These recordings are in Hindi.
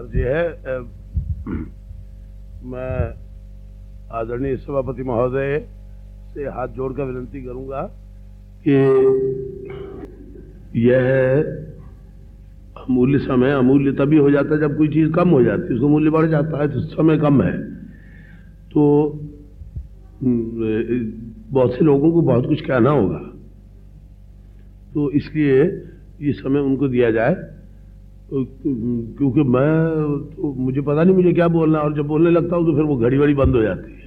अर्ज़ ये है मैं आदरणीय सभापति महोदय से हाथ जोड़कर विनती करूँगा कि यह अमूल्य समय, अमूल्य तभी हो जाता है जब कोई चीज़ कम हो जाती है, उसका मूल्य बढ़ जाता है तो समय कम है। तो बहुत से लोगों को बहुत कुछ कहना होगा। तो इसलिए ये समय उनको दिया जाए। क्योंकि मैं तो मुझे पता नहीं मुझे क्या बोलना और जब बोलने लगता हूँ तो फिर वो घड़ी वड़ी बंद हो जाती है।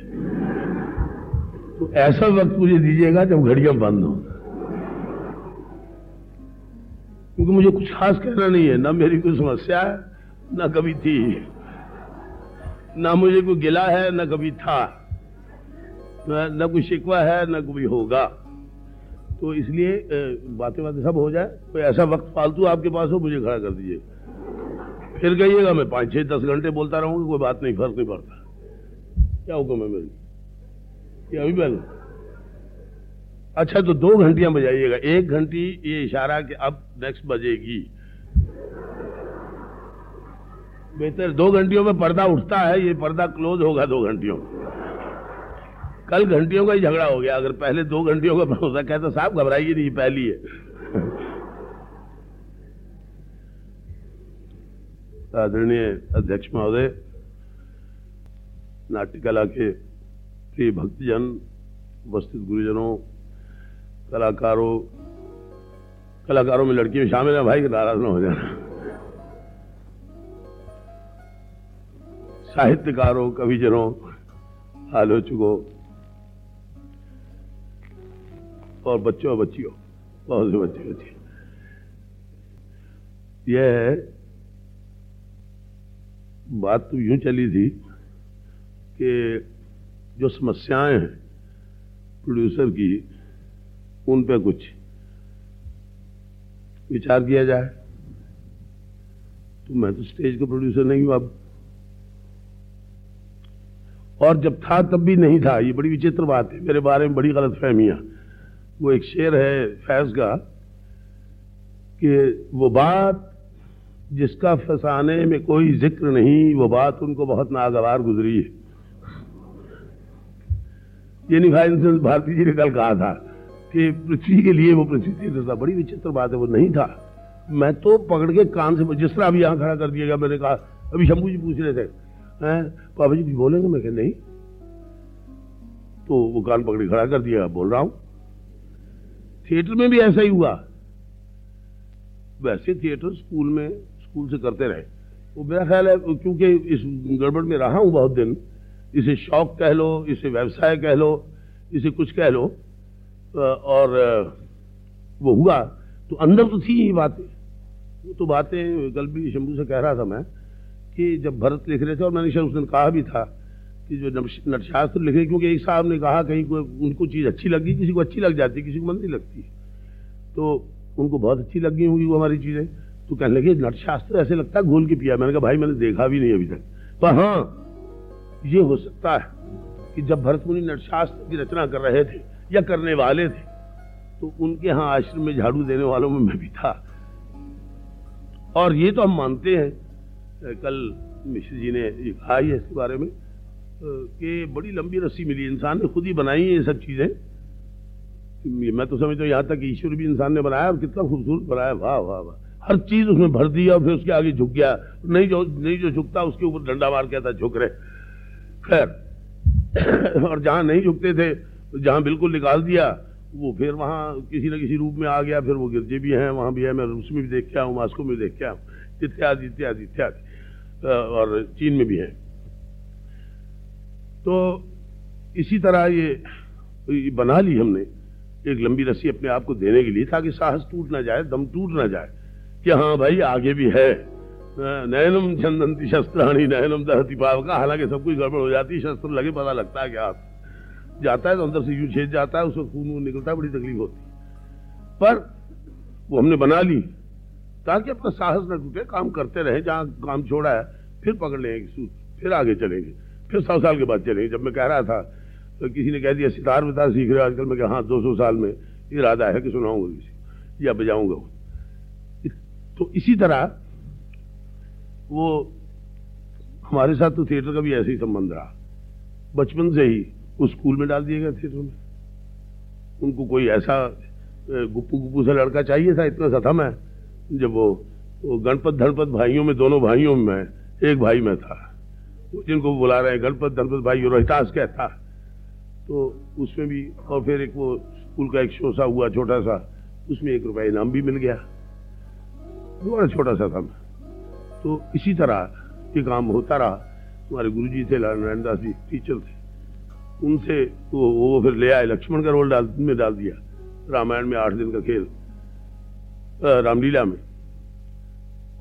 तो ऐसा वक्त मुझे दीजिएगा जब घड़ियाँ बंद हो। क्योंकि मुझे कुछ खास कहना नहीं है ना मेरी कोई समस्या है ना कभी थी। ना मुझे कोई गिला है ना कभी था। ना, न कोई शिकवा है ना कोई होगा। तो इसलिए बातें बातें सब हो जाए। कोई ऐसा वक्त फालतू आपके पास हो मुझे खड़ा कर दीजिए फिर कहिएगा, मैं पाँच छः दस घंटे बोलता रहूँगा, कोई बात नहीं, फ़र्क नहीं पड़ता। क्या हुक्म है मेरी? ये अभी पहले? अच्छा तो दो घंटियाँ बजाइएगा। एक घंटी ये इशारा कि अब नेक्स्ट बजेगी। बेहतर, दो घंटियों में पर्दा उठता है, ये पर्दा क्लोज होगा दो घंटियों में। कल घंटियों का ही झगड़ा हो गया। अगर पहले दो घंटियों का भरोसा कहता साहब घबराइए नहीं, पहली है। आदरणीय अध्यक्ष महोदय, नाट्यकला के प्रिय भक्तजन, उपस्थित गुरुजनों, कलाकारों कलाकारों में लड़कियों शामिल है, भाई नाराज़ ना हो जाना साहित्यकारों, कविजनों, आलोचकों और बच्चों बच्चियों, बहुत से बच्चे बच्चियों यह बात तो यूँ चली थी कि जो समस्याएँ हैं प्रोड्यूसर की, उन पे कुछ विचार किया जाए। तो मैं तो स्टेज का प्रोड्यूसर नहीं हूँ अब। और जब था, तब भी नहीं था। ये बड़ी विचित्र बात है। मेरे बारे में बड़ी गलत फहमियाँ वो एक शेर है फैज का कि वो बात जिसका फसाने में कोई ज़िक्र नहीं, वो बात उनको बहुत नागवार गुजरी है। ये नहीं भाई भारती जी ने कल कहा था कि पृथ्वी के लिए वो पृथ्वी था बड़ी विचित्र बात है, वो नहीं था। मैं तो पकड़ के कान से, जिस तरह अभी यहाँ खड़ा कर दिएगा मैंने कहा, अभी शंभू जी पूछ रहे थे पापा जी कुछ बोलेंगे? मैं कहा, नहीं। तो वो कान पकड़ खड़ा कर दिया, बोल रहा हूँ। थिएटर में भी ऐसा ही हुआ। वैसे थिएटर स्कूल में स्कूल से करते रहे। वो मेरा ख्याल है, क्योंकि इस गड़बड़ में रहा हूँ बहुत दिन, इसे शौक कह लो, इसे व्यवसाय कह लो, इसे कुछ कह लो और वो हुआ तो अंदर तो थी ही बातें। वो तो बातें कल भी शंभू से कह रहा था मैं, कि जब भरत लिख रहे थे, और मैंने शायद उस दिन कहा भी था, कि जो नटशास्त्र लिखे क्योंकि एक साहब ने कहा, कहीं को उनको चीज़ अच्छी लगी, किसी को अच्छी लग जाती, किसी को मंदी लगती। तो उनको बहुत अच्छी लगी होगी वो हमारी चीज़ें। तो कहने लगे, नटशास्त्र ऐसे लगता है घोल के पिया। मैंने कहा, भाई, मैंने देखा भी नहीं अभी तक। पर हाँ ये हो सकता है कि जब भरत मुनि नटशास्त्र की रचना कर रहे थे या करने वाले थे तो उनके यहाँ आश्रम में झाड़ू देने वालों में मैं भी था। और ये तो हम मानते हैं। कल मिश्र जी ने ये कहा ही इसके बारे में कि बड़ी लंबी रस्सी मिली। इंसान ने खुद ही बनाई है ये सब चीज़ें। मैं तो समझता हूँ यहाँ तक ईश्वर भी इंसान ने बनाया और कितना खूबसूरत बनाया। वाह वाह वाह। हर चीज़ उसमें भर दिया और फिर उसके आगे झुक गया। नहीं जो नहीं जो झुकता, उसके ऊपर डंडा मार कहता झुक रहे। खैर, और जहाँ नहीं झुकते थे जहाँ बिल्कुल निकाल दिया, वो फिर वहाँ किसी न किसी रूप में आ गया। फिर वो गिरजे भी हैं, वहाँ भी है, मैं रूस में भी देख के आऊँ, मास्को में देख के आऊँ। इत्यादि इत्यादि इत्यादि। और चीन में भी है। तो इसी तरह ये बना ली हमने, एक लंबी रस्सी अपने आप को देने के लिए, ताकि साहस टूट ना जाए, दम टूट ना जाए। कि हाँ भाई आगे भी है। नयनम चंदंती शस्त्राणी नयनम दहती पाव का हालाँकि सब कुछ गड़बड़ हो जाती है, शस्त्र लगे, पता लगता है क्या जाता है तो अंदर से यू छेद जाता है उसमें खून वून निकलता है, बड़ी तकलीफ़ होती पर वो हमने बना ली। ताकि अपना साहस न टूटे, काम करते रहे, जहाँ काम छोड़ा है, फिर पकड़ लेंगे फिर आगे चलेंगे। फिर सौ साल के बाद चलेंगे। जब मैं कह रहा था तो किसी ने कह दिया, सितार वितार सीख रहे हो आजकल? मैं कहा हाँ दो सौ साल में, इरादा है कि सुनाऊँगा किसी या बजाऊँगा तो इसी तरह वो हमारे साथ तो थिएटर का भी ऐसे ही संबंध रहा। बचपन से ही उस स्कूल में डाल दिए गए थिएटर में। उनको कोई ऐसा गुप्पू गुप्पू सा लड़का चाहिए था इतना सा था मैं जब वो, वो गणपत धनपत भाइयों में दोनों भाइयों में एक भाई में था। जिनको बुला रहे हैं गणपत धनपत भाई रोहितास कहता। तो उसमें भी और फिर एक वो स्कूल का एक शो सा हुआ छोटा सा उसमें एक रुपया इनाम भी मिल गया। बड़ा छोटा सा था मैं तो इसी तरह ये काम होता रहा। हमारे गुरु जी थे, नारायण दास जी, टीचर थे। उनसे वो वो फिर ले आए, लक्ष्मण का रोल डाल, में डाल दिया। रामायण में आठ दिन का खेल रामलीला में।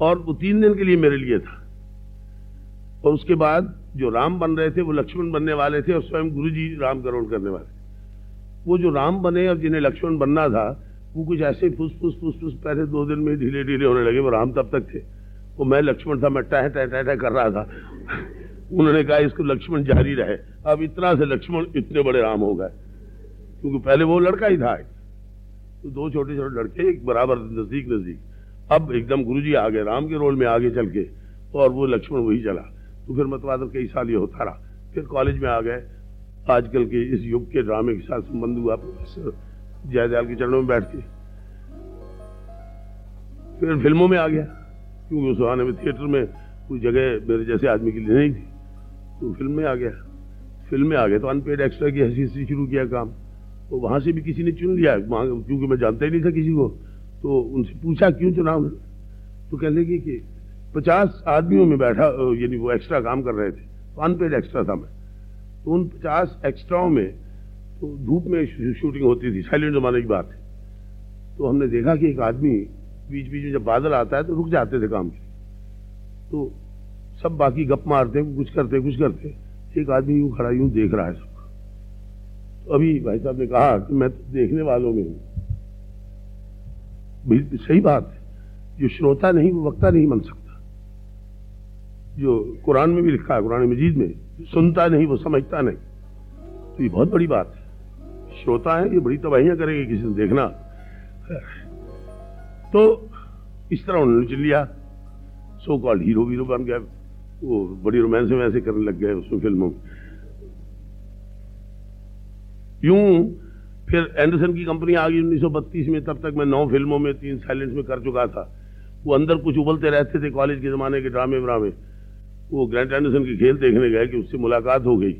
और वो तीन दिन के लिए मेरे लिए था। और उसके बाद जो राम बन रहे थे, वो लक्ष्मण बनने वाले थे और स्वयं गुरु जी राम का रोल करने वाले। वो जो राम बने और जिन्हें लक्ष्मण बनना था वो कुछ ऐसे ही फुस फुस फुस फुस पहले दो दिन में ढीले ढीले होने लगे। वो राम तब तक थे। वो मैं लक्ष्मण था, मैं टह टह टह टह कर रहा था। उन्होंने कहा, इसको लक्ष्मण जारी रहे। अब इतना से लक्ष्मण इतने बड़े राम हो गए। क्योंकि पहले वो लड़का ही था तो दो छोटे छोटे लड़के, एक बराबर नज़दीक नज़दीक। अब एकदम गुरु जी आ गए, राम के रोल में आगे चल के। और वो लक्ष्मण वही चला। तो फिर मतलब कई साल ये होता रहा। फिर कॉलेज में आ गए। आजकल के इस युग के ड्रामे के साथ संबंध हुआ। प्रोफेसर जयदयाल के चरणों में बैठ के फिर फ़िल्मों में आ गया, क्योंकि उस जमाने में थिएटर में कोई जगह मेरे जैसे आदमी के लिए नहीं थी। तो फ़िल्म में आ गया। फ़िल्म में आ गया तो अनपेड एक्स्ट्रा की हँसी से शुरू किया काम। तो वहाँ से भी किसी ने चुन लिया, वहाँ क्योंकि मैं जानता ही नहीं था किसी को। तो उनसे पूछा, क्यों चुना उन्होंने तो कह लगे कि पचास आदमियों में बैठा, यानी वो एक्स्ट्रा काम कर रहे थे। तो अनपेड एक्स्ट्रा था मैं। तो उन पचास एक्स्ट्राओं में तो धूप में शूटिंग होती थी। साइलेंट जमाने की बात है। तो हमने देखा कि एक आदमी बीच बीच में जब बादल आता है तो रुक जाते थे काम से। तो सब बाकी गप मारते, कुछ करते कुछ करते। एक आदमी यूँ खड़ा, यूँ देख रहा है सबको तो अभी भाई साहब ने कहा कि मैं तो देखने वालों में हूँ। सही बात है। जो श्रोता नहीं, वो वक्ता नहीं बन सकता। जो कुरान में भी लिखा है कुरान मजीद में सुनता नहीं, वो समझता नहीं। तो ये बहुत बड़ी बात है। श्रोता है, ये बड़ी तबाहियाँ करेंगे किसी ने देखना। तो इस तरह उन्होंने चल लिया। सो कॉल्ड हीरो वीरो बन गया। वो बड़ी रोमांस में ऐसे करने लग गए उसमें फ़िल्मों में। यूँ फिर एंडरसन की कंपनी आ गई उन्नीस सौ बत्तीस में, तब तक मैं नौ फ़िल्मों में, तीन साइलेंस में कर चुका था। वो अंदर कुछ उबलते रहते थे कॉलेज के ज़माने के ड्रामे व्रामे। वो ग्रैंड एंडरसन के खेल देखने गए कि उससे मुलाकात हो गई।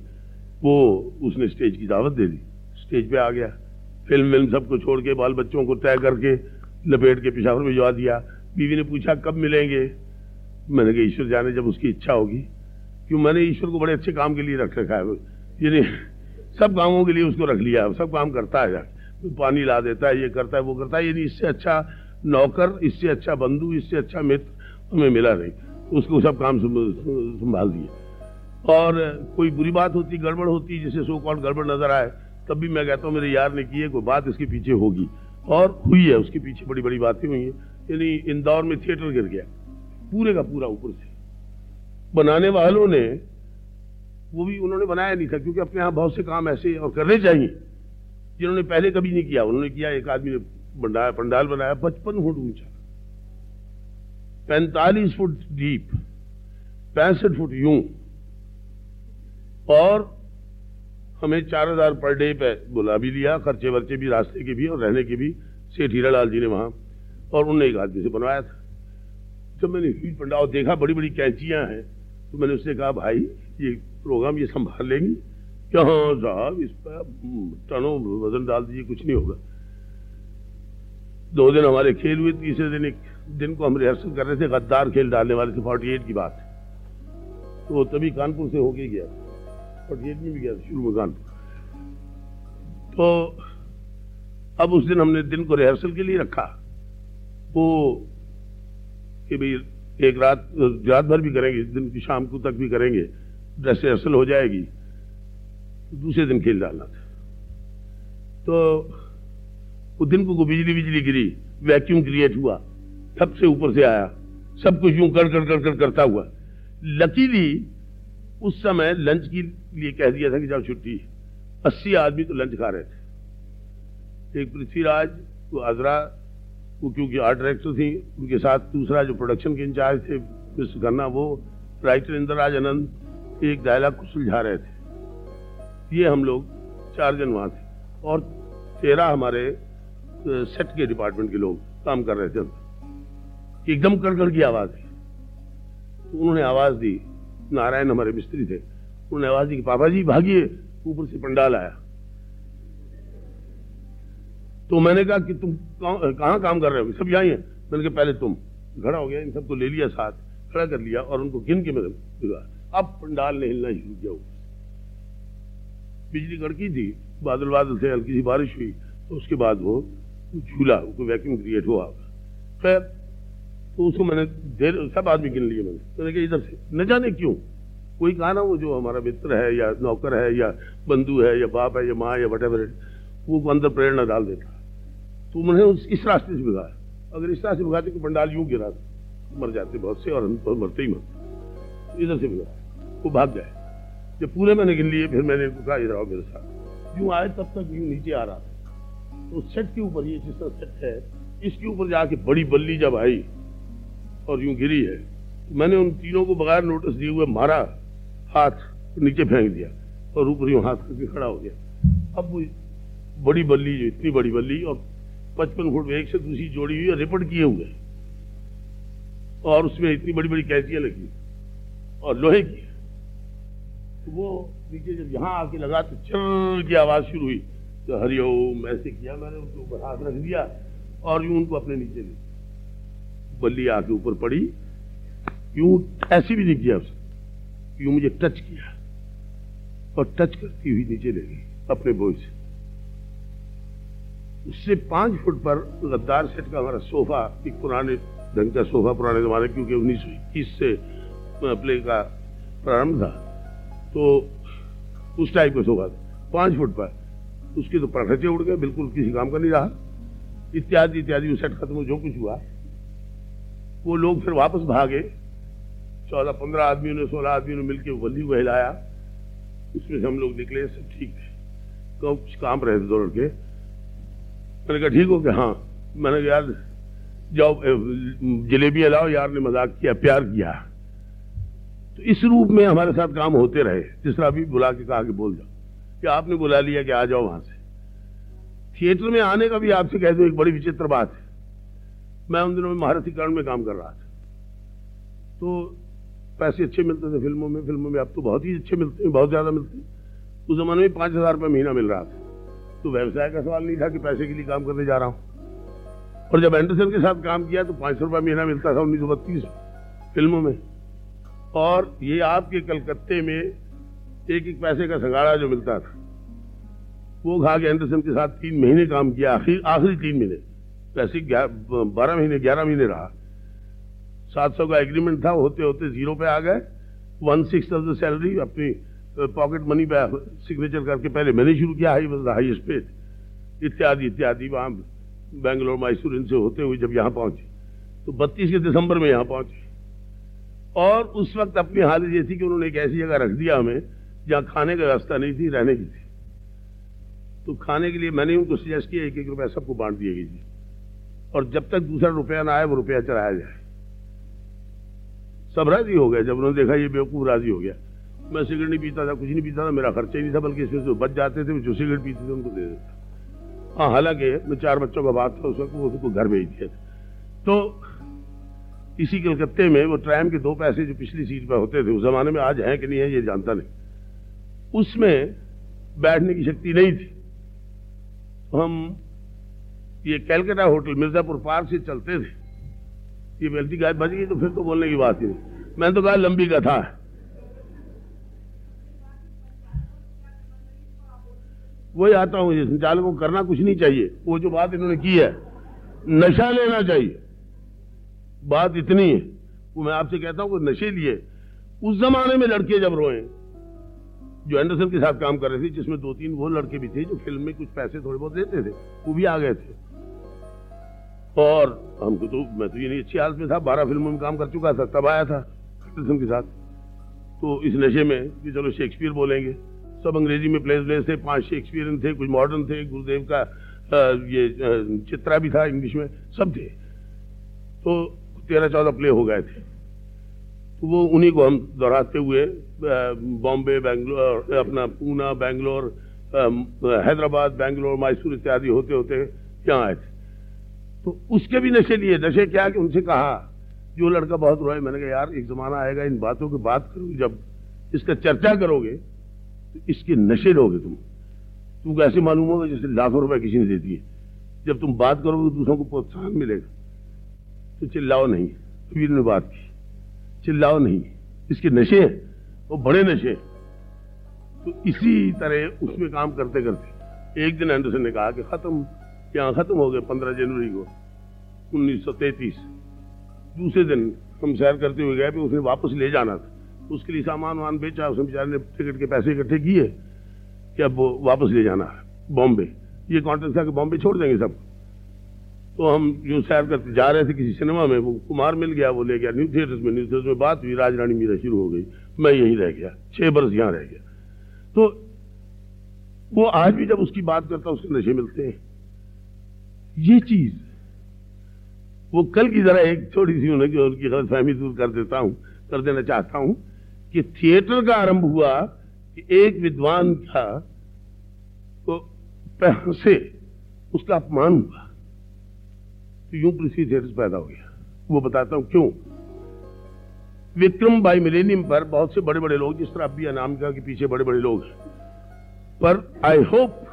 वो उसने स्टेज की दावत दे दी। स्टेज पे आ गया। फ़िल्म विल्म सबको छोड़ के बाल बच्चों को तय करके लपेट के पिशावर भिजवा दिया। बीवी ने पूछा, कब मिलेंगे? मैंने कहा, ईश्वर जाने जब उसकी इच्छा होगी। क्यों? मैंने ईश्वर को बड़े अच्छे काम के लिए रख रखा है। यानी सब कामों के लिए उसको रख लिया सब काम करता है। पानी ला देता है, ये करता है, वो करता है। यानी इससे अच्छा नौकर, इससे अच्छा बंधु, इससे अच्छा मित्र हमें मिला नहीं। उसको सब काम संभाल दिए और कोई बुरी बात होती, गड़बड़ होती, जिसे सो कॉल गड़बड़ नज़र आए तब भी मैं कहता हूँ, मेरे यार ने की है, कोई बात इसके पीछे होगी। और हुई है, उसके पीछे बड़ी बड़ी बातें हुई हैं। यानी इंदौर में थिएटर गिर गया, पूरे का पूरा ऊपर से। बनाने वालों ने, वो भी उन्होंने बनाया नहीं था, क्योंकि अपने यहाँ बहुत से काम ऐसे और करने चाहिए, जिन्होंने पहले कभी नहीं किया। उन्होंने किया, एक आदमी ने बनाया पंडाल बनाया, पचपन फुट ऊँचा, पैंतालीस फुट डीप, पैंसठ फुट यूँ, और हमें चार हज़ार पर डे पे बुला भी लिया, खर्चे वर्चे भी, रास्ते के भी और रहने के भी। सेठ हीरालाल जी ने वहाँ और उनने एक आदमी से बनवाया था। जब मैंने ह्यूज पंडाल देखा बड़ी बड़ी कैंचियाँ हैं तो मैंने उससे कहा, भाई, ये प्रोग्राम ये संभाल लेंगी। क्या हाँ साहब इस पर टनों वज़न डाल दीजिए, कुछ नहीं होगा। दो दिन हमारे खेल हुए, तीसरे दिन एक दिन को हम रिहर्सल कर रहे थे, गद्दार खेल डालने वाले थे, फोर्टी एट की बात। तो तभी कानपुर से होके गया। फोर्टी एट में भी गया शुरू में कानपुर तो अब उस दिन हमने दिन को रिहर्सल के लिए रखा। वो कि भाई, एक रात रात भर भी करेंगे दिन की शाम को तक भी करेंगे, ड्रेस रिहर्सल हो जाएगी दूसरे दिन खेल डालना था। तो वो दिन को बिजली बिजली गिरी वैक्यूम क्रिएट हुआ सबसे ऊपर से आया, सब कुछ यूँ कर कर कर कर, करता हुआ। लकीली उस समय लंच के लिए कह दिया था कि जब छुट्टी अस्सी आदमी तो लंच खा रहे थे। एक पृथ्वीराज, वो आजरा वो क्योंकि आर्ट डायरेक्टर थी, उनके साथ दूसरा जो प्रोडक्शन के इंचार्ज थे, मिस्टर खन्ना, वो राइटर इंद्रराज आनंद, एक डायलॉग को सुलझा रहे थे। ये हम लोग चार जन वहाँ थे। और तेरह हमारे सेट के डिपार्टमेंट के लोग काम कर रहे थे। एकदम कड़कड़ की आवाज़ है तो उन्होंने आवाज़ दी नारायण हमारे मिस्त्री थे। उन्होंने आवाज़ दी कि पापा जी भागिए, ऊपर से पंडाल आया। तो मैंने कहा कि तुम कहाँ काम कर रहे हो? सब यहीं है मैंने कहा, पहले तुम। खड़ा हो गया, इन सबको ले लिया साथ, खड़ा कर लिया और उनको गिन के मैंने अब पंडाल ने हिलना शुरू किया बिजली कड़की थी, बादल बादल से हल्की सी बारिश हुई तो उसके बाद वो झूला वैक्यूम क्रिएट हुआ खैर तो उसको मैंने देर, सब आदमी गिन लिए मैंने। मैंने कहा, इधर से, न जाने क्यों? कोई कहा ना वो जो हमारा मित्र है या नौकर है या बंधु है या बाप है या माँ या वट वो अंदर प्रेरणा डाल देता तो उन्होंने उस, इस रास्ते से भिगाया। अगर इस रास्ते भिगाते तो पंडाल यूँ गिरा मर जाते बहुत से और हम तो मरते ही मरते इधर से भिगाया। वो भाग गए। जब पूरे मैंने गिन लिए, फिर मैंने कहा इधर आओ मेरे साथ। यूँ आए, तब तक यूँ नीचे आ रहा था। तो सेट के ऊपर ये जिस तरह सेट है, इसके ऊपर जाके बड़ी बल्ली जब आई और यूँ गिरी है। मैंने उन तीनों को बगैर नोटिस दिए हुए मारा, हाथ नीचे फेंक दिया और ऊपर यूँ हाथ करके खड़ा हो गया। अब वो बड़ी बल्ली जो इतनी बड़ी बल्ली और पचपन फुट एक से दूसरी जोड़ी हुई और रिपट किए हुए। और उसमें इतनी बड़ी बड़ी कैसियाँ लगी और लोहे की। तो वो नीचे जब यहाँ आके लगा तो चल की आवाज़ शुरू हुई। तो हरिओम ऐसे किया मैंने, उनके ऊपर हाथ रख दिया और यूँ उनको अपने नीचे ले बल्ली आके ऊपर पड़ी यूँ ऐसी भी नहीं किया उसने? यूँ मुझे टच किया? और टच करती हुई नीचे ले गई, अपने बोझ से। उससे पाँच फुट पर गद्दार सेट का हमारा सोफा, एक पुराने ढंग का सोफा पुराने जमाने क्योंकि उन्नीस सौ इक्कीस से प्ले का प्रारंभ था तो उस टाइप का सोफा था। पाँच फुट पर। उसके तो पटाखे उड़ गए, बिल्कुल किसी काम का नहीं रहा। इत्यादि इत्यादि, वो सेट खत्म जो कुछ हुआ। वो लोग फिर वापस भागे। चौदह, पंद्रह आदमियों ने, सोलह आदमियों ने मिलकर बल्ली को हिलाया। उसमें से हम लोग निकले, सब ठीक है कुछ काम रहे थे दो लड़के मैंने कहा, ठीक हो गया हाँ। मैंने कहा, यार, जाओ जलेबी लाओ यार ने मज़ाक किया, प्यार किया। तो इस रूप में हमारे साथ काम होते रहे। जिस तरह अभी बुला के कहा कि बोल जाओ। कि आपने बुला लिया कि आ जाओ वहाँ से। थिएटर में आने का भी आपसे कह दो, एक बड़ी विचित्र बात है। मैं उन दिनों में महारथीकरण में काम कर रहा था। तो पैसे अच्छे मिलते थे फ़िल्मों में फ़िल्मों में अब तो बहुत ही अच्छे मिलते हैं, बहुत ज़्यादा मिलते हैं। उस जमाने में पाँच हज़ार रुपये महीना मिल रहा था। तो व्यवसाय का सवाल नहीं था कि पैसे के लिए काम करने जा रहा हूँ। और जब एंडरसन के साथ काम किया तो पाँच सौ रुपये महीना मिलता था उन्नीस सौ बत्तीस फ़िल्मों में। और ये आपके कलकत्ते में एक एक पैसे का सगाड़ा जो मिलता था, वो खा के एंडरसन के साथ तीन महीने काम किया, आखिर, आखिरी तीन महीने। पैसे बारह महीने, ग्यारह महीने रहा। सात सौ का एग्रीमेंट था, होते होते ज़ीरो पे आ गए। One six of the salary अपनी पॉकेट मनी पे सिग्नेचर करके पहले मैंने शुरू किया हाई वॉज़ हाईएस्ट पेड इत्यादि इत्यादि, वहाँ बेंगलोर मैसूर इनसे होते हुए जब यहाँ पहुँचे तो बत्तीस के दिसंबर में यहाँ पहुँचे। और उस वक्त अपनी हालत ये थी कि उन्होंने एक ऐसी जगह रख दिया हमें, जहाँ खाने का व्यवस्था नहीं थी, रहने की थी। तो खाने के लिए मैंने उनको सजेस्ट किया एक एक रुपया सबको बांट दिए थी और जब तक दूसरा रुपया ना आए, वो रुपया चलाया जाए। सब राज़ी हो गए। जब उन्होंने देखा ये बेवकूफ़ राज़ी हो गया। मैं सिगरेट नहीं पीता था, कुछ नहीं पीता था, मेरा खर्चा ही नहीं था, बल्कि इसमें जो बच जाते थे जो सिगरेट पीते थे उनको दे देता हाँ हालाँकि मैं चार बच्चों का बात था, उस वक्त वो उसको घर भेज दिया था। तो इसी कलकत्ते में वो ट्रैम के दो पैसे जो पिछली सीट पर होते थे, उस जमाने में आज है कि नहीं है, ये जानता नहीं। उसमें बैठने की शक्ति नहीं थी। हम ये कैलकाटा होटल मिर्जापुर पार्क से चलते थे। ये बेल्टी गाय बज गई तो फिर तो बोलने की बात ही नहीं। मैंने तो कहा लंबी कथा है। वही आता हूँ मुझे संचालक को करना कुछ नहीं चाहिए। वो जो बात इन्होंने की है, नशा लेना चाहिए। बात इतनी है। वो मैं आपसे कहता हूँ कि नशे लिए। उस जमाने में लड़के जब रोए, जो एंडरसन के साथ काम कर रहे थे, जिसमें दो तीन वो लड़के भी थे, जो फ़िल्म में कुछ पैसे थोड़े बहुत देते थे, वो भी आ गए थे। और हमको तो मैं तो ये नहीं अच्छी हालत में था, बारह फ़िल्मों में काम कर चुका था, तब आया था एंडरसन के साथ। तो इस नशे में कि चलो शेक्सपियर बोलेंगे। सब अंग्रेज़ी में प्लेस प्लेस थे, पाँच शेक्सपियर थे, कुछ मॉडर्न थे, गुरुदेव का ये चित्रा भी था इंग्लिश में, सब थे। तो तेरह चौदह प्ले हो गए थे। तो वो उन्हीं को हम दोहराते हुए बॉम्बे, बेंगलोर, अपना पूना, बेंगलोर हैदराबाद, बेंगलोर, मैसूर इत्यादि होते होते यहाँ आए थे। तो उसके भी नशे लिए, नशे क्या कि उनसे कहा, जो लड़का बहुत रोए मैंने कहा, यार, एक जमाना आएगा, इन बातों की बात करोगे, जब इसका चर्चा करोगे तो इसके नशे लोगे तुम। तुमको ऐसे मालूम होगा जैसे लाखों रुपए किसी ने दे दिए? जब तुम बात करोगे तो दूसरों को प्रोत्साहन मिलेगा। तो चिल्लाओ नहीं, वीर ने बात की। चिल्लाओ नहीं, इसके नशे वो बड़े नशे तो इसी तरह उसमें काम करते करते एक दिन एंडरसन ने कहा कि खत्म। यहाँ खत्म हो गए पंद्रह जनवरी को 1933 दूसरे दिन हम सैर करते हुए गए भी उसने वापस ले जाना था। उसके लिए सामान वामान बेचा, उसने बेचारे ने टिकट के पैसे इकट्ठे किए कि अब वो वापस ले जाना है बॉम्बे। ये कॉन्ट्रेक्ट था कि बॉम्बे छोड़ देंगे सब। तो हम जो सैर करते जा रहे थे किसी सिनेमा में, वो कुमार मिल गया, वो ले गया। न्यू थिएटर्स में, न्यू थिएटर्स में बात हुई राज रानी मीरा शुरू हो गई। मैं यहीं रह गया, छह बरस यहाँ रह गया। तो वो आज भी जब उसकी बात करता उसके नशे मिलते हैं। ये चीज़, वो कल की जरा एक छोटी सी उन्हें उनकी गलत फहमी दूर कर देता हूँ, कर देना चाहता हूँ कि थिएटर का आरंभ हुआ कि एक विद्वान था तो से उसका अपमान हुआ। तो यूँ पृथ्वी थिएटर पैदा हो गया। वो बताता हूँ क्यों? विक्रम बाई मिलेनियम पर बहुत से बड़े बड़े लोग, जिस तरह अब अभी अनामिका के पीछे बड़े बड़े लोग हैं। पर I hope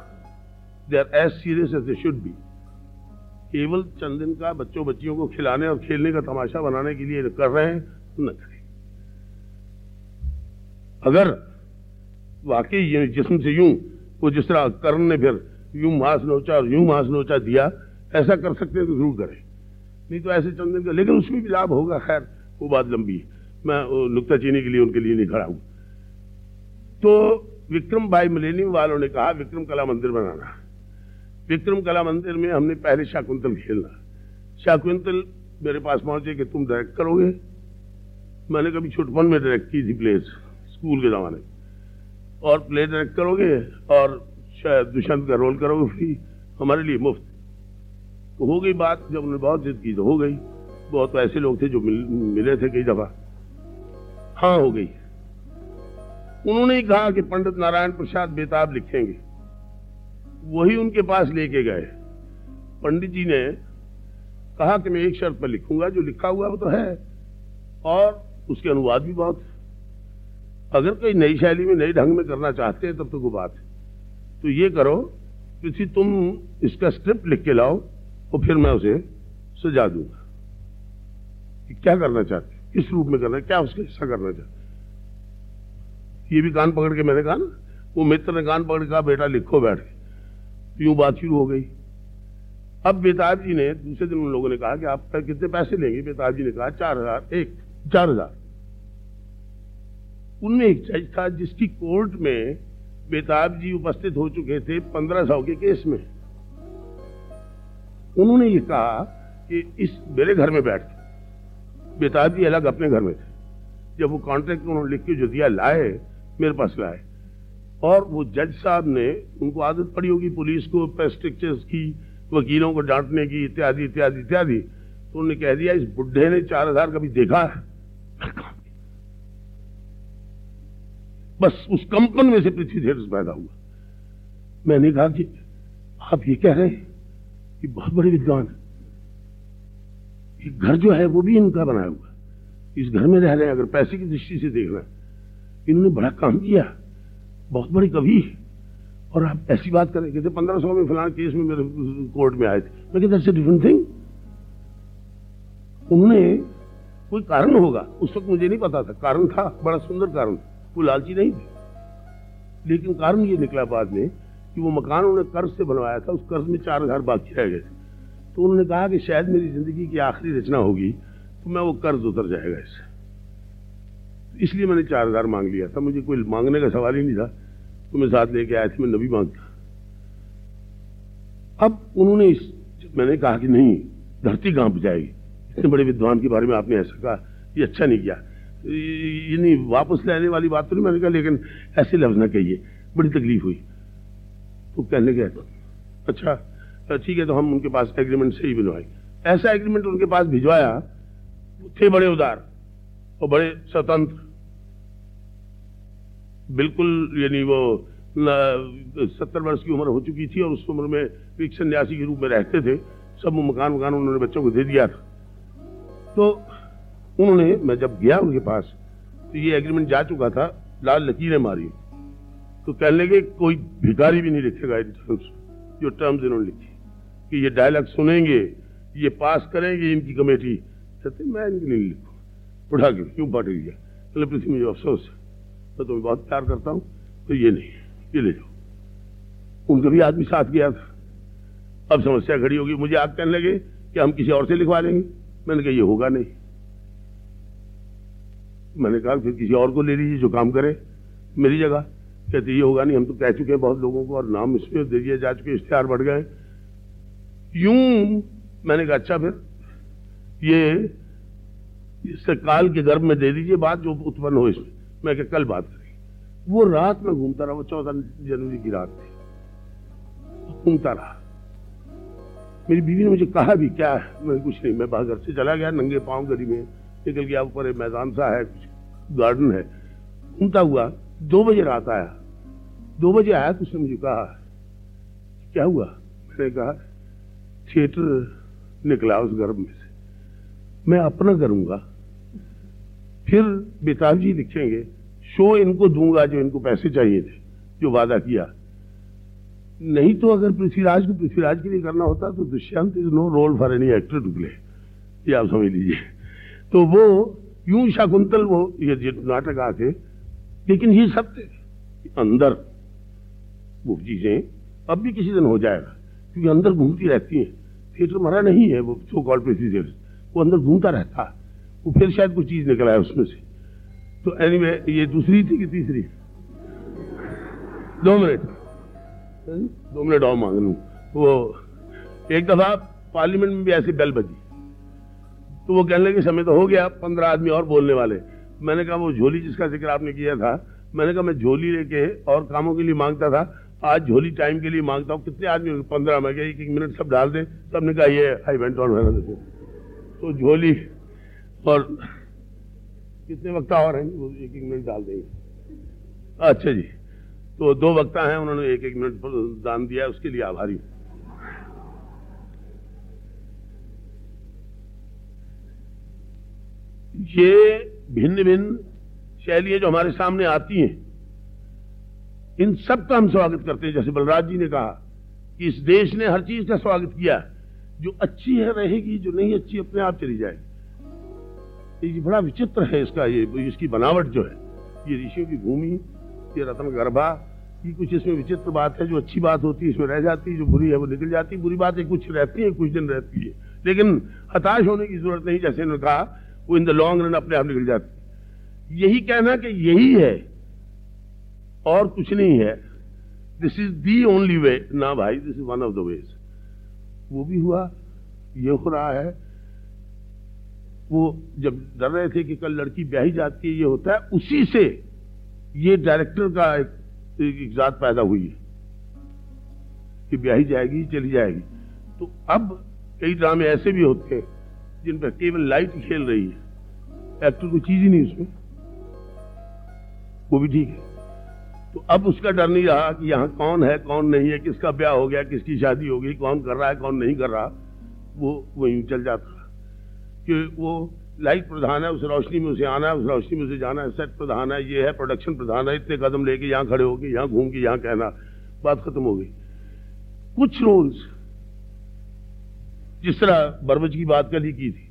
they are as serious as they should be केवल चंद दिन का बच्चों बच्चियों को खिलाने और खेलने का तमाशा बनाने के लिए कर रहे हैं तो न करें। अगर वाकई जिसम से यूँ, वो जिस तरह कर्ण ने फिर यूँ मांस नोचा और यूँ मांस नोचा दिया, ऐसा कर सकते हैं तो ज़रूर करें। नहीं तो ऐसे चंद दिन का, लेकिन उसमें भी लाभ होगा, खैर, वो बात लंबी है। मैं नुकता चीनी के लिए उनके लिए नहीं खड़ा हूँ। तो विक्रम भाई मिलेनियम वालों ने कहा, विक्रम कला मंदिर बनाना। विक्रम कला मंदिर में हमने पहले शाकुंतल खेलना शाकुंतल मेरे पास पहुँचे कि तुम डायरेक्ट करोगे? मैंने कभी छुटपन में डायरेक्ट की थी प्लेस स्कूल के जमाने। और प्ले डायरेक्ट करोगे और शायद दुष्यंत का रोल करोगे फ्री हमारे लिए मुफ़्त। तो हो गई बात जब उन्होंने बहुत जिद की तो हो गई। बहुत ऐसे लोग थे जो मिल, मिले थे कई दफ़ा। हाँ हो गई। उन्होंने ही कहा कि पंडित नारायण प्रसाद बेताब लिखेंगे। वही उनके पास लेके गए। पंडित जी ने कहा कि मैं एक शर्त पर लिखूँगा, जो लिखा हुआ वो तो है, और उसके अनुवाद भी बहुत अगर कोई नई शैली में नई ढंग में करना चाहते हैं, तब तो कोई बात है। तो ये करो किसी तुम इसका स्क्रिप्ट लिख के लाओ, और फिर मैं उसे सजा दूँगा। कि क्या करना चाहते किस रूप में करना क्या उसका हिस्सा करना चाहते ये भी कान पकड़ के मैंने कहा ना, वो मित्र ने कान पकड़ के कहा, बेटा, लिखो बैठ के। यूँ बात शुरू हो गई। अब बेताब जी ने दूसरे दिन उन लोगों ने कहा कि आप कितने पैसे लेंगे? बेताब जी ने कहा, चार हज़ार, एक, चार हज़ार। उनमें एक जज था जिसकी कोर्ट में बेताब जी उपस्थित हो चुके थे पंद्रह सौ के केस में। उन्होंने ये कहा कि इस मेरे घर में बैठ बेताब जी अलग अपने घर में थे। जब वो कॉन्ट्रैक्ट उन्होंने लिख के जो दिया, लाए, मेरे पास लाए। और वो जज साहब ने उनको आदत पड़ी होगी पुलिस को पेस्ट्रिक्चर्स की, वकीलों को डांटने की, इत्यादि इत्यादि इत्यादि। तो उन्होंने कह दिया, इस बुढ़े ने चार हज़ार कभी देखा है? बस उस कंपन में से पृथ्वी थिएटर्स पैदा हुआ। मैंने कहा कि आप ये कह रहे हैं कि बहुत बड़े विद्वान है। घर जो है, वो भी इनका बनाया हुआ इस घर में रह रहे हैं, अगर पैसे की दृष्टि से देख रहे हैं। इन्होंने बड़ा काम किया। बहुत बड़ी कवि और आप ऐसी बात करें कहते पंद्रह सौ में फलाना केस में मेरे कोर्ट में आए थे। मैं कहते दैट्स डिफरेंट थिंग उन्होंने कोई कारण होगा? उस वक्त मुझे नहीं पता था। कारण था, बड़ा सुंदर कारण था। वो लालची नहीं थे। लेकिन कारण ये निकला बाद में कि वो मकान उन्होंने कर्ज से बनवाया था। उस कर्ज में चार हज़ार बाकी रह गए थे। तो उन्होंने कहा कि शायद मेरी ज़िंदगी की आखिरी रचना होगी तो मैं वो कर्ज उतर जाएगा इससे। इसलिए मैंने चार हज़ार मांग लिया था। मुझे कोई मांगने का सवाल ही नहीं था। तो मैं साथ लेके आया था, मैं नबी माँगता। अब उन्होंने इस, मैंने कहा कि नहीं, धरती काँप जाएगी। इतने बड़े विद्वान के बारे में आपने ऐसा कहा, ये अच्छा नहीं किया। ये नहीं, वापस लेने वाली बात तो नहीं मैंने कहा, लेकिन ऐसे लफ्ज ना कहिए। बड़ी तकलीफ़ हुई। तो कहने गए अच्छा ठीक है तो हम उनके पास एग्रीमेंट से ही बनवाए ऐसा एग्रीमेंट उनके पास भिजवाया थे बड़े उदार। और बड़े स्वतंत्र। बिल्कुल, यानी वो सत्तर वर्ष की उम्र हो चुकी थी और उस उम्र में एक सन्यासी के रूप में रहते थे। सब मकान मकान उन्होंने बच्चों को दे दिया था। तो उन्होंने, मैं जब गया उनके पास तो ये एग्रीमेंट जा चुका था, लाल लकीरें मारी। तो कहने लगे, कोई भिखारी भी नहीं लिखेगा इन टर्म्स जो टर्म्स इन्होंने लिखी, कि ये डायलॉग सुनेंगे, ये पास करेंगे इनकी कमेटी। कहते, मैं इनकी नहीं लिखू उठा के क्यों बांट गया चलो पृथ्वी, मुझे अफसोस है। मैं तुम्हें बहुत प्यार करता हूँ तो ये नहीं ये ले जाओ। उनका भी आदमी साथ गया था। अब समस्या खड़ी होगी। मुझे आप कहने लगे कि हम किसी और से लिखवा लेंगे। मैंने कहा, ये होगा नहीं। मैंने कहा, फिर किसी और को ले लीजिए जो काम करे मेरी जगह। कहते, ये होगा नहीं। हम तो कह चुके हैं बहुत लोगों को और नाम इसमें दे दिए जा चुके इश्तेहार बढ़ गए यूँ? मैंने कहा अच्छा फिर। ये इससे काल के गर्भ में दे दीजिए बात जो उत्पन्न हो इसमें। मैं क्या कल बात करेंगे? वो रात में घूमता रहा, वो चौदह जनवरी की रात थी। घूमता रहा। मेरी बीवी ने मुझे कहा भी, क्या है? मैं कुछ नहीं, मैं बाहर घर से चला गया, नंगे पाँव गली में निकल गया, ऊपर एक मैदान सा है, कुछ गार्डन है। घूमता हुआ दो बजे रात आया। दो बजे आया तो उसने मुझे कहा, क्या हुआ? मैंने कहा, थिएटर निकला उस गर्भ में से। मैं अपना करूँगा फिर बेताब जी लिखेंगे, शो इनको दूँगा जो इनको पैसे चाहिए थे, जो वादा किया। नहीं तो अगर पृथ्वीराज को पृथ्वीराज के लिए करना होता तो Dushyant is no role for any actor to play ये आप समझ लीजिए। तो वो, यूँ शाकुंतल वो, ये नाटक आके लेकिन ये सत्य अंदर। वो चीज़ें अब भी किसी दिन हो जाएगा, क्योंकि अंदर घूमती रहती हैं। थिएटर मरा नहीं है वो सो कॉल पृथ्वी वो अंदर घूमता रहता। है वो फिर शायद कुछ चीज़ निकला है उसमें से। तो एनीवे ये दूसरी थी कि तीसरी? दो मिनट। दो मिनट और मांग लू। वो एक दफ़ा पार्लियामेंट में भी ऐसी बेल बजी। तो वो कहने लगे, समय तो हो गया, पंद्रह आदमी और बोलने वाले। मैंने कहा, वो झोली जिसका ज़िक्र आपने किया था, मैंने कहा, मैं झोली लेके और कामों के लिए माँगता था। आज झोली टाइम के लिए माँगता हूँ। कितने आदमी पंद्रह। में एक एक मिनट सब डाल दे। सबने कहा, ये आई वेंट ऑन तो झोली और कितने वक्ता और हैं? वो एक एक मिनट डाल देंगे। अच्छा जी। तो दो वक्ता हैं उन्होंने एक एक मिनट दान दिया उसके लिए आभारी ये भिन्न भिन्न शैलियाँ जो हमारे सामने आती हैं इन सब का हम स्वागत करते हैं। जैसे बलराज जी ने कहा कि इस देश ने हर चीज़ का स्वागत किया जो अच्छी है रहेगी जो नहीं अच्छी अपने आप चली जाएगी। ये बड़ा विचित्र है इसका, ये, इसकी बनावट जो है। ये ऋषियों की भूमि, ये रत्न गर्भा ये कुछ इसमें विचित्र बात है, जो अच्छी बात होती है, इसमें रह जाती है, जो बुरी है वो निकल जाती है। बुरी बात है कुछ रहती है, कुछ दिन रहती है। लेकिन हताश होने की ज़रूरत नहीं, जैसे इन्होंने कहा, वो इन द लॉन्ग रन अपने आप निकल जाती यही कहना कि यही है, और कुछ नहीं है। This is the only way ना भाई this is one of the ways वो भी हुआ, ये हो रहा है वो जब डर रहे थे कि कल लड़की ब्याही जाती है ये होता है उसी से ये डायरेक्टर का एक, एक जात पैदा हुई है कि ब्याही जाएगी चली जाएगी। तो अब कई ड्रामे ऐसे भी होते हैं जिन पर केवल लाइट खेल रही है। एक्टर कोई चीज़ ही नहीं उसमें। वो भी ठीक है। तो अब उसका डर नहीं रहा कि यहाँ कौन है कौन नहीं है किसका ब्याह हो गया किसकी शादी हो गई कौन कर रहा है कौन नहीं कर रहा। वो वहीं चल जाता। कि वो लाइट प्रधान है, उस रोशनी में उसे आना है, उस रोशनी में उसे जाना है, सेट प्रधान है, ये है प्रोडक्शन प्रधान है, इतने कदम लेके यहाँ खड़े होके, यहाँ घूम के, यहाँ कहना। बात खत्म हो गई। कुछ रोल्स जिस तरह बरबज की बात कल ही की थी,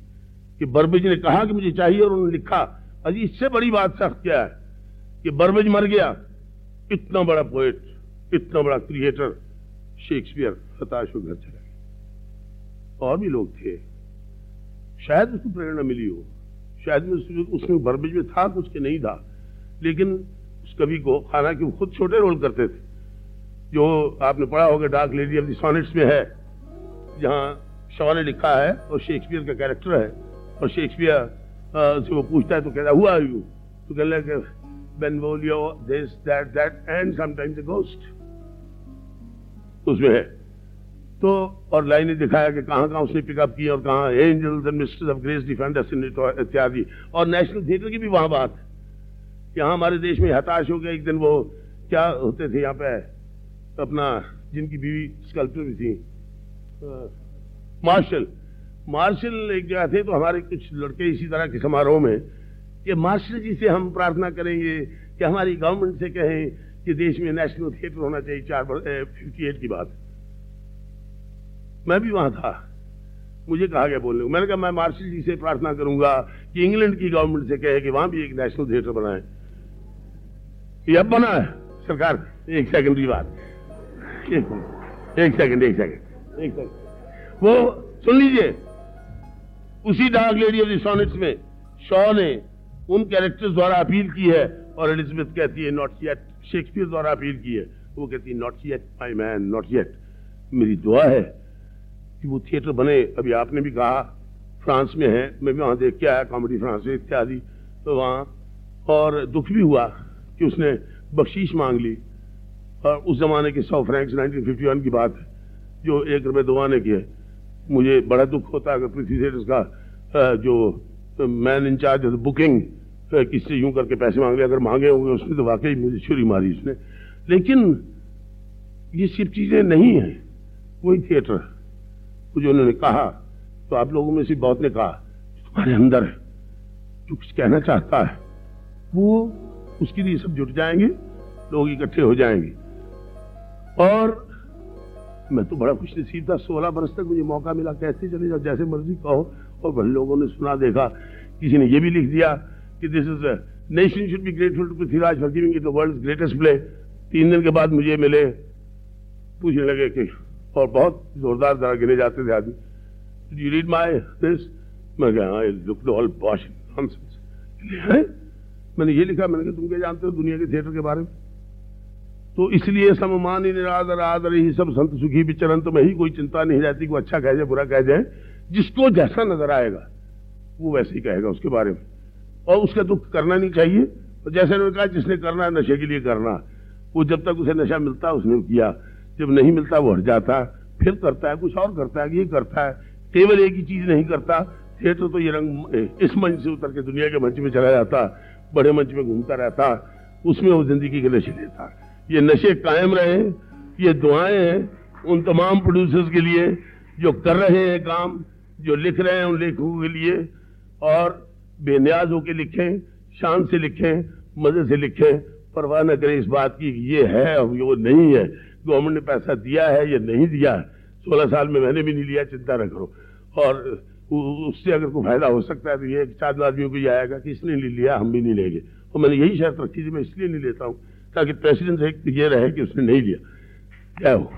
कि बरबज ने कहा कि मुझे चाहिए और उन्होंने लिखा। अजी इससे बड़ी बात सख्त क्या है? कि बरबज मर गया। इतना बड़ा पोएट इतना बड़ा क्रिएटर शेक्सपियर हताश हो घर चला गया। और भी लोग थे। शायद उसको प्रेरणा मिली हो। शायद में उसमें उसमें बर्बिज में था कुछ के नहीं था। लेकिन उस कवि को हालाँकि वो खुद छोटे रोल करते थे। जो आपने पढ़ा होगा, डार्क लेडी ऑफ़ सॉनेट्स में है, जहाँ शवा ने लिखा है और शेक्सपियर का कैरेक्टर है। और शेक्सपियर से वो पूछता है तो कहता हुआ यू तो कह लगे Benvolio this that that and sometimes the ghost उसमें है। तो और लाइनें दिखाया कि कहाँ कहाँ उसने पिकअप किया और कहाँ angels and ministers of grace defend us इत्यादि। और नेशनल थिएटर की भी वहाँ बात। यहाँ हमारे देश में हताश हो गया एक दिन वो, क्या होते थे यहाँ पे? अपना, जिनकी बीवी स्कल्पचर भी थी। मार्शल मार्शल एक जगह थे तो हमारे कुछ लड़के इसी तरह के समारोह में, कि मार्शल जी से हम प्रार्थना करेंगे कि हमारी गवर्नमेंट से कहें कि देश में नेशनल थिएटर होना चाहिए, चार फिफ्टी एट की बात। मैं भी वहाँ था। मुझे कहा गया बोलने को। मैंने कहा, मैं मार्शल जी से प्रार्थना करूँगा कि इंग्लैंड की गवर्नमेंट से कहे कि वहाँ भी एक नेशनल थिएटर बनाए। ये अब बना है। सरकार, एक सेकंड की बात। एक सेकंड एक सेकंड एक सेकंड वो, सुन लीजिए, उसी डार्क लेडी ऑफ़ द में शॉ ने उन कैरेक्टर्स द्वारा अपील की है और एलिजाबेथ कहती है नॉट येट शेक्सपियर द्वारा अपील की है। वो कहती है not yet my man not yet मेरी दुआ है कि वो थिएटर बने। अभी आपने भी कहा, फ्रांस में है, मैं भी वहाँ देख के आया, कॉमेडी फ्रांस में, इत्यादि। तो वहाँ, और दुख भी हुआ कि उसने बख्शीश मांग ली। और उस जमाने के सौ फ्रैंक्स 1951 की बात है, जो एक रुपये दो आने की है। मुझे बड़ा दुख होता है अगर पृथ्वी थिएटर्स का जो मैन इंचार्ज बुकिंग किससे यूँ करके पैसे मांग लिया अगर मांगे होंगे, उसने तो वाकई मुझे छुरी मारी उसने लेकिन, ये सिर्फ़ चीज़ें नहीं है, वही थिएटर। कुछ उन्होंने कहा तो आप लोगों में से बहुत ने कहा, तुम्हारे अंदर जो कुछ कहना चाहता है, वो उसके लिए सब जुट जाएँगे, लोग इकट्ठे हो जाएँगे। और मैं तो बड़ा खुश नसीब था, सोलह बरस तक मुझे मौका मिला, कैसे चले जाओ, जैसे मर्ज़ी कहो। और बड़े लोगों ने सुना, देखा, किसी ने ये भी लिख दिया कि this is nation should be grateful to Prithviraj for giving it the world greatest play तीन दिन के बाद मुझे मिले, पूछने लगे कि और बहुत जोरदार तरह गिने जाते थे आदमी। यू रीड माई दिस मैं कहा लुक ऑल बॉश मैंने ये लिखा, मैंने कहा, तुम क्या जानते हो दुनिया के थिएटर के बारे में? तो इसलिए सममान ही निरादर आदर ही सब संत सुखी विचरण तो में ही कोई चिंता नहीं रहती को अच्छा कह जाए, बुरा कह जाए। जिसको जैसा नज़र आएगा, वो वैसे ही कहेगा उसके बारे में। और उसका दुख करना नहीं चाहिए। तो जैसे उन्होंने कहा, जिसने करना है, नशे के लिए करना वो जब तक उसे नशा मिलता, उसने किया। जब नहीं मिलता वो हट जाता, फिर करता है, कुछ और करता है, ये करता है, केवल एक ही चीज़ नहीं करता, थिएटर तो ये रंग इस मंच से उतर के दुनिया के मंच में चला जाता, बड़े मंच में घूमता रहता, उसमें वो ज़िंदगी के नशे लेता। ये नशे कायम रहे, ये दुआएँ हैं उन तमाम प्रोड्यूसर्स के लिए, जो कर रहे हैं काम, जो लिख रहे हैं उन लेखकों के लिए, और बेनियाज होकर लिखें, शान से लिखें, मज़े से लिखें, परवाह न करें इस बात की ये है और वो नहीं है। गवर्नमेंट ने पैसा दिया है या नहीं दिया है, सोलह साल में मैंने भी नहीं लिया, चिंता न करो। और उससे अगर कोई फ़ायदा हो सकता है तो ये चार आदमियों को ये आएगा कि इसने नहीं लिया, हम भी नहीं लेंगे। और मैंने यही शर्त रखी थी, मैं इसलिए नहीं लेता हूँ, ताकि प्रेसिडेंट से ये रहे कि उसने नहीं लिया। क्या हो?